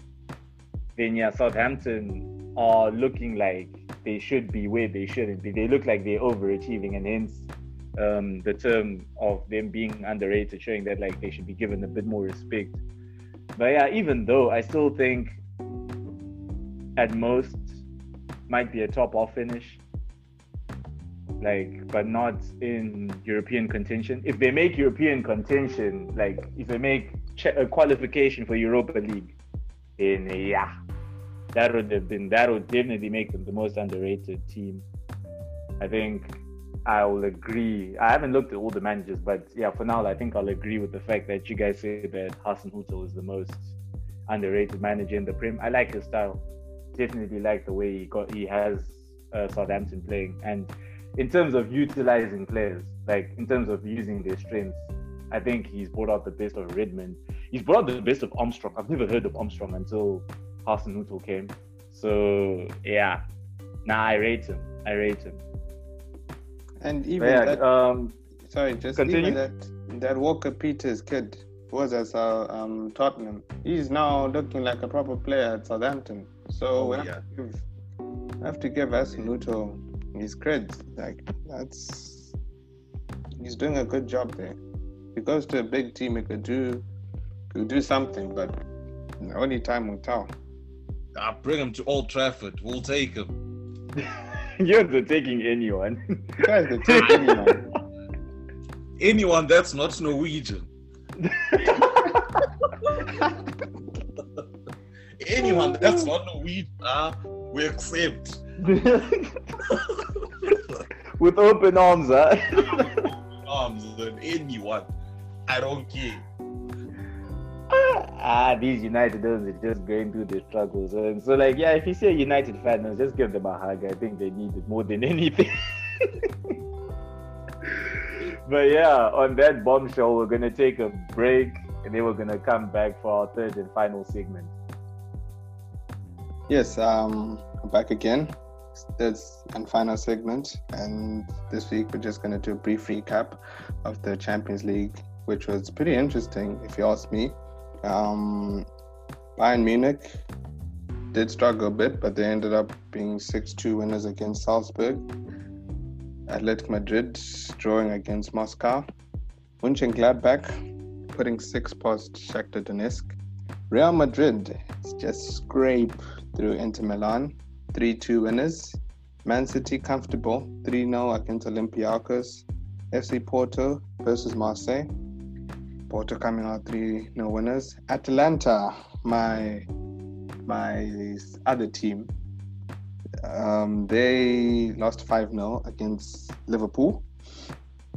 then yeah Southampton are looking like they should be where they shouldn't be. They look like they're overachieving and hence um, the term of them being underrated showing that like they should be given a bit more respect. But yeah, even though I still think at most might be a top off finish. Like, but not in European contention. If they make European contention, like if they make a qualification for Europa League, in yeah, that would have been that would definitely make them the most underrated team. I think I will agree. I haven't looked at all the managers, but yeah, for now, I think I'll agree with the fact that you guys say that Hasenhüttl is the most underrated manager in the Prem. I like his style. Definitely like the way he got he has uh, Southampton playing, and in terms of utilizing players, like in terms of using their strengths, I think he's brought out the best of Redmond. He's brought out the best of Armstrong. I've never heard of Armstrong until Hasenhüttl came. So yeah, nah, I rate him. I rate him. And even yeah, that, um, sorry, just continue. even that that Walker Peters kid was at uh, um, Tottenham. He's now looking like a proper player at Southampton. So Oh, we, yeah. have to give, we have to give Hasenhüttl his credit. Like that's he's doing a good job there. If he goes to a big team, he could do could do something, but only time will tell. Ah, bring him to Old Trafford. We'll take him. you're not taking anyone. You guys could take anyone. Anyone that's not Norwegian. Anyone that's not Norwegian, ah, we accept. With open arms, huh? Arms than anyone. I don't care. ah, these Uniteders are just going through the struggles. And so, like, yeah, if you see a United fan, just give them a hug. I think they need it more than anything. but yeah, on that bombshell, we're going to take a break and then we're going to come back for our third and final segment. Yes, um, back again. That's and final segment, and this week we're just going to do a brief recap of the Champions League, which was pretty interesting, if you ask me. Um, Bayern Munich did struggle a bit, but they ended up being 6-2 winners against Salzburg. Atlético Madrid drawing against Moscow. Mönchengladbach putting six past Shakhtar Donetsk. Real Madrid just scrape through Inter Milan, 3 2 winners. Man City comfortable, 3 0 against Olympiacos. FC Porto versus Marseille. Porto coming out 3 0 winners. Atalanta, my my other team, um, they lost 5 0 against Liverpool.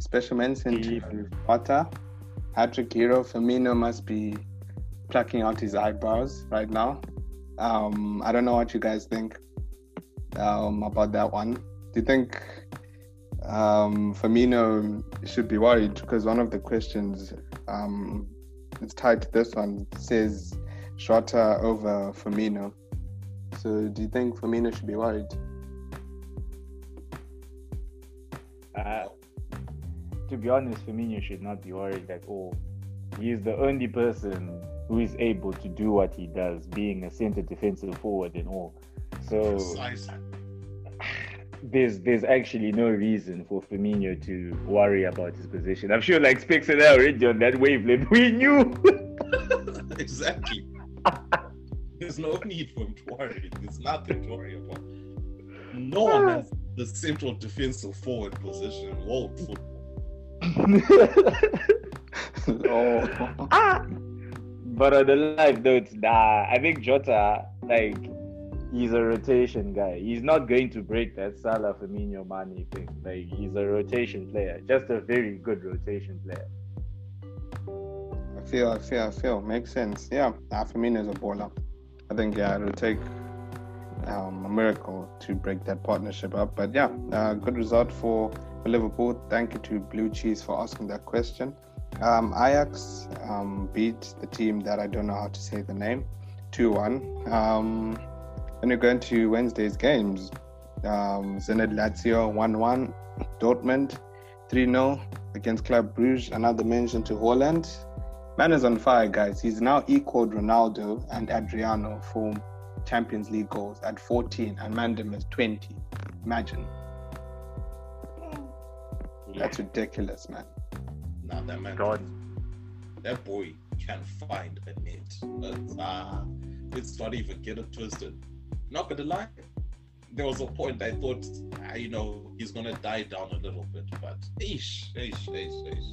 Special mention to Mata. Patrick Hero Firmino must be plucking out his eyebrows right now. Um, I don't know what you guys think um, about that one. Do you think um, Firmino should be worried? Because one of the questions um, it's tied to this one says Jota over Firmino. So do you think Firmino should be worried? Uh, to be honest, Firmino should not be worried at all. He's the only person who is able to do what he does, being a center defensive forward and all. So Precisely. there's there's actually no reason for Firmino to worry about his position. I'm sure like Specs and I already on that wavelength. We knew. exactly. There's no need for him to worry. There's nothing to worry about. No one ah. has the central defensive forward position in world football. Oh. Ah! But on the live note, nah, I think Jota, like, he's a rotation guy. He's not going to break that Salah Firmino Mané thing. Like, he's a rotation player, just a very good rotation player. I feel, I feel, I feel. Makes sense. Yeah, nah, Firmino is a baller. I think, yeah, it'll take um, a miracle to break that partnership up. But yeah, uh, good result for Liverpool. Thank you to Blue Cheese for asking that question. Um, Ajax um, beat the team that I don't know how to say the name 2 1. Um, then we go into Wednesday's games. Um, Zenit Lazio 1 1. Dortmund 3 0 against Club Bruges. Another mention to Haaland. Man is on fire, guys. He's now equaled Ronaldo and Adriano for Champions League goals at 14 and Mandem is 20. Imagine. That's ridiculous, man. Now that man, God. that boy can find a net. It's, ah, let's not even get it twisted. Not gonna lie, there was a point I thought, ah, you know, he's gonna die down a little bit, but ish, ish, ish, ish.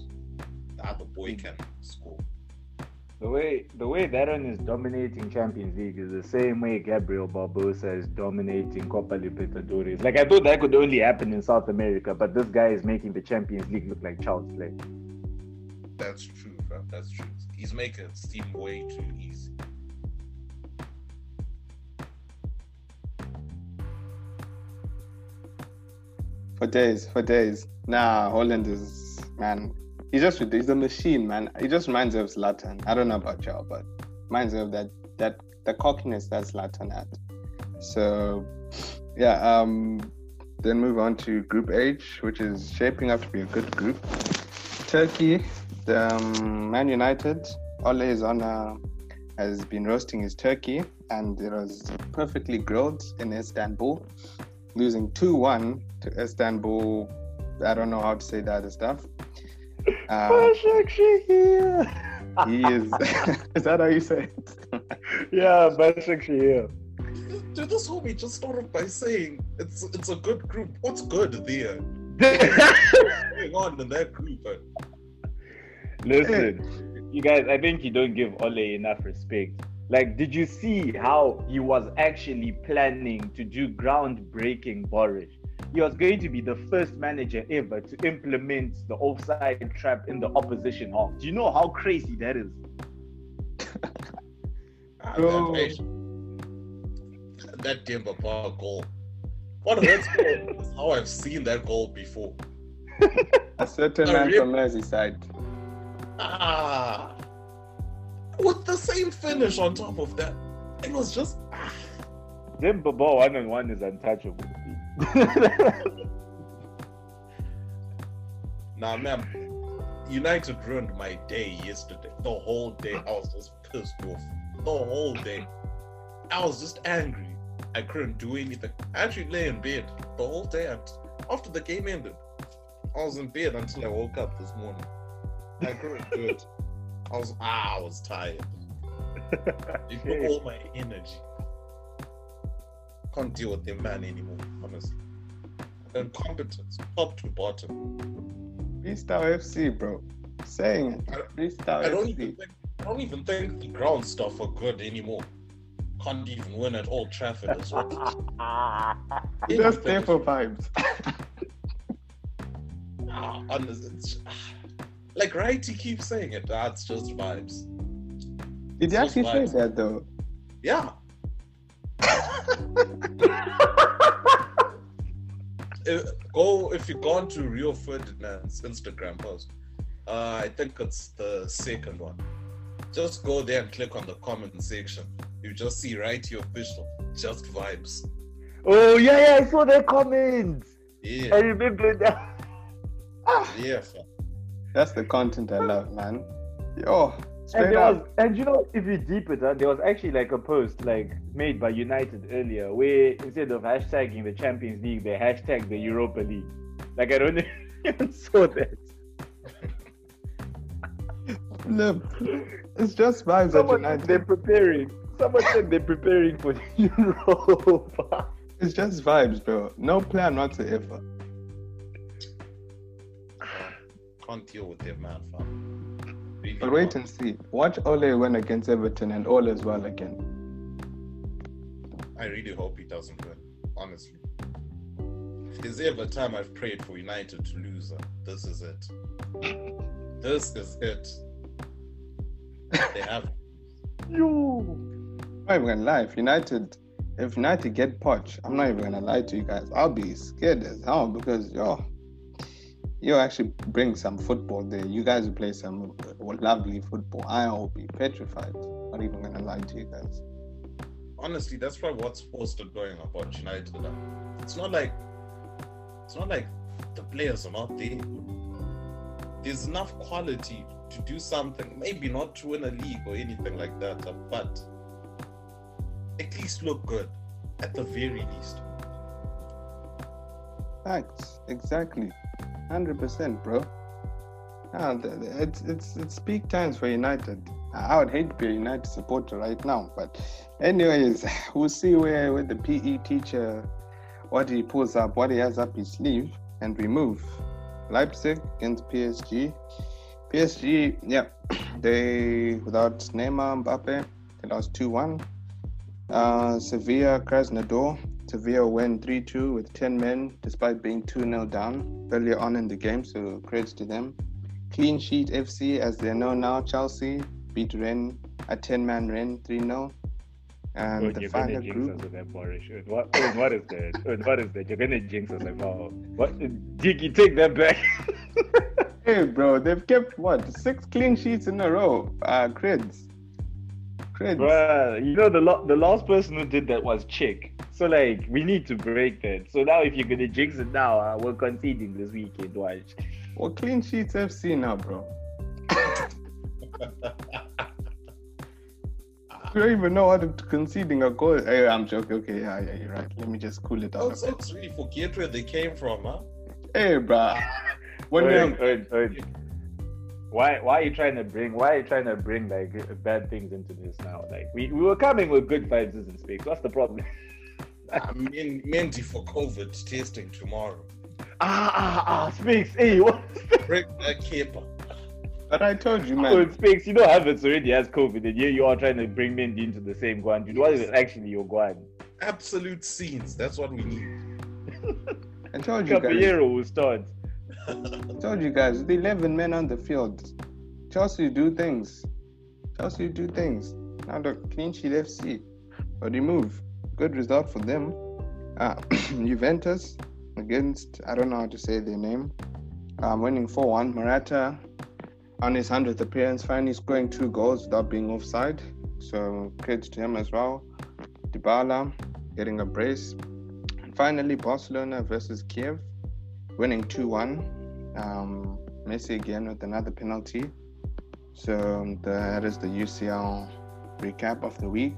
Ah, the boy can score. The way the way Darren is dominating Champions League is the same way Gabriel Barbosa is dominating Copa Libertadores. Like I thought that could only happen in South America, but this guy is making the Champions League look like child's play. That's true, bro. That's true. He's making it seem way too easy. For days, for days. Nah, Haaland is man. He's just he's a machine, man. He just reminds me of Zlatan. I don't know about y'all, but reminds me of that that the cockiness that Zlatan had. So yeah, um then move on to Group H, which is shaping up to be a good group. Turkey, the, um, Man United, Ole is on uh, has been roasting his turkey and it was perfectly grilled in Istanbul, losing 2-1 to Istanbul. I don't know how to say that stuff. Başakşehir. he is. is that how you say it? yeah, Başakşehir. Dude, this homie just started by saying it's it's a good group. What's good there? going on in that group? Listen, you guys, I think you don't give Ole enough respect. Like, did you see how he was actually planning to do groundbreaking Boris? He was going to be the first manager ever to implement the offside trap in the opposition half. Do you know how crazy that is? Bro. that, hey, that Demba Ba goal. One of those goals is how I've seen that goal before. A certain man really? from Merseyside. Ah, with the same finish on top of that. It was just ah, Demba Ba one on one is untouchable. nah, man. United ruined my day yesterday. The whole day, I was just pissed off. The whole day, I was just angry. I couldn't do anything. I actually lay in bed the whole day. After the game ended, I was in bed until I woke up this morning. I couldn't do it. I was ah, I was tired. It took all my energy. Can't deal with the man anymore, honestly. Incompetence, top to bottom. Freestyle FC, bro. Saying it. Freestyle I don't FC. even think I don't even think the ground stuff are good anymore. Can't even win at Old Trafford as well. Just there for vibes. And it's- it's- like right, he keeps saying it. That's just vibes. Did you Just actually say that though? Yeah. Uh, go if you go on to Rio Ferdinand's Instagram post. Uh, I think it's the second one. Just go there and click on the comment section. You just see right here official. Just vibes. oh yeah, yeah, I saw the comments. Yeah, I remember that. yeah. fam. That's the content I love, man. Yo, And there up. was, and you know, if you deep it, there was actually like a post like made by United earlier, where instead of hashtagging the Champions League, they hashtag the Europa League. Like I don't even saw that. Look, it's just vibes at Someone said they're preparing. Someone said they're preparing for the Europa. It's just vibes, bro. No plan whatsoever. Can't deal with their man, fam. But wait and see. Watch Ole win against Everton and all as well again. I really hope he doesn't win, honestly. If there's ever a time I've prayed for United to lose, this is it. This is it. They have. Yo. I'm not even gonna lie. If United, if United get Poch, I'm not even gonna lie to you guys. I'll be scared as hell because yo, you actually bring some football there. You guys will play some lovely football. I'll be petrified. Not even gonna lie to you guys. Honestly, that's probably what's most annoying about United. uh. It's not like it's not like the players are not there. There's enough quality to do something. Maybe not to win a league or anything like that, uh, but at least look good. At the very least. Facts, exactly, hundred percent, bro. Ah, it's it's it's peak times for United. I would hate to be a United supporter right now, but anyways, we'll see where where the PE teacher what he pulls up, what he has up his sleeve, and we move. Leipzig against PSG. PSG, yeah, they without Neymar, Mbappe, they lost two one. Uh, Sevilla, Krasnodar. Sevilla win 3 2 with 10 men despite being 2 0 down earlier on in the game, so credits to them. Clean sheet FC, as they're known now, Chelsea beat Rennes, a 10 man Rennes 3 0. And Oh, the you're final group. us with that porridge. What, what is that? What is that? You're gonna jinx us like, oh, what? Jiggy, take that back. Hey, bro, they've kept what? Six clean sheets in a row. Uh, creds. Creds. Bruh, you know the lo- the last person who did that was Chick. So like we need to break that. So now if you're gonna jinx it now, uh, we're conceding this weekend. Watch. What clean sheets FC now, bro? You don't even know how to conceding a goal. Hey, I'm joking. Okay, yeah, yeah, you're right. Let me just cool it down. a Those bit. folks really forget where they came from, huh? Hey, bro. When Oi, um, oi, oi. Why why are you trying to bring why are you trying to bring like bad things into this now? Like we, we were coming with good vibes in space. What's the problem? Men- Mendy for COVID testing tomorrow. ah ah ah Speaks. Hey, what? Break that keeper. but I told you, Oh, man. Speaks. You know Havertz already has COVID, and here you are trying to bring Mendy into the same guan. Dude, what is actually your guan? Absolute scenes. That's what we need. I told you guys. Caballero will start. I told you guys. the 11 men on the field, Chelsea do things. Chelsea do things. Now the clean sheet FC. But he move. Good result for them. Uh, Juventus against I don't know how to say their name. Um, winning 4-1. Morata on his hundredth appearance, finally scoring two goals without being offside. So credit to him as well. Dybala getting a brace. And finally, Barcelona versus Kiev, winning 2-1. Um, Messi again with another penalty. So that is the UCL recap of the week.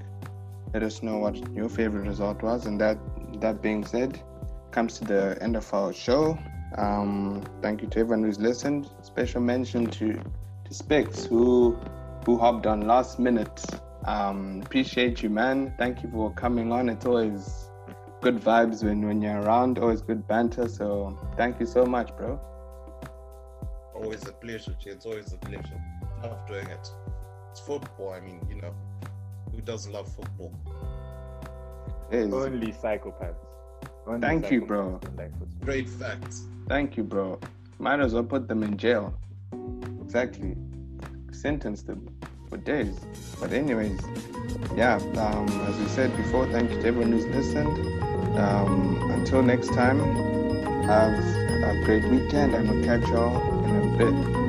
Let us know what your favorite result was. And that that being said, comes to the end of our show. Um, thank you to everyone who's listened. Special mention to to Specs who who hopped on last minute. Um, appreciate you, man. Thank you for coming on. It's always good vibes when when you're around. Always good banter. So thank you so much, bro. Always a pleasure, It's always a pleasure. Love doing it. It's football. I mean, you know, who doesn't love football? Yes. Only psychopaths. Only Thank you, bro. don't like football. Great facts. Thank you, bro. Might as well put them in jail. Exactly. Sentence them for days. But anyways, yeah. Um, as we said before, thank you to everyone who's listened. Um, until next time, have a great weekend, and we'll catch y'all in a bit.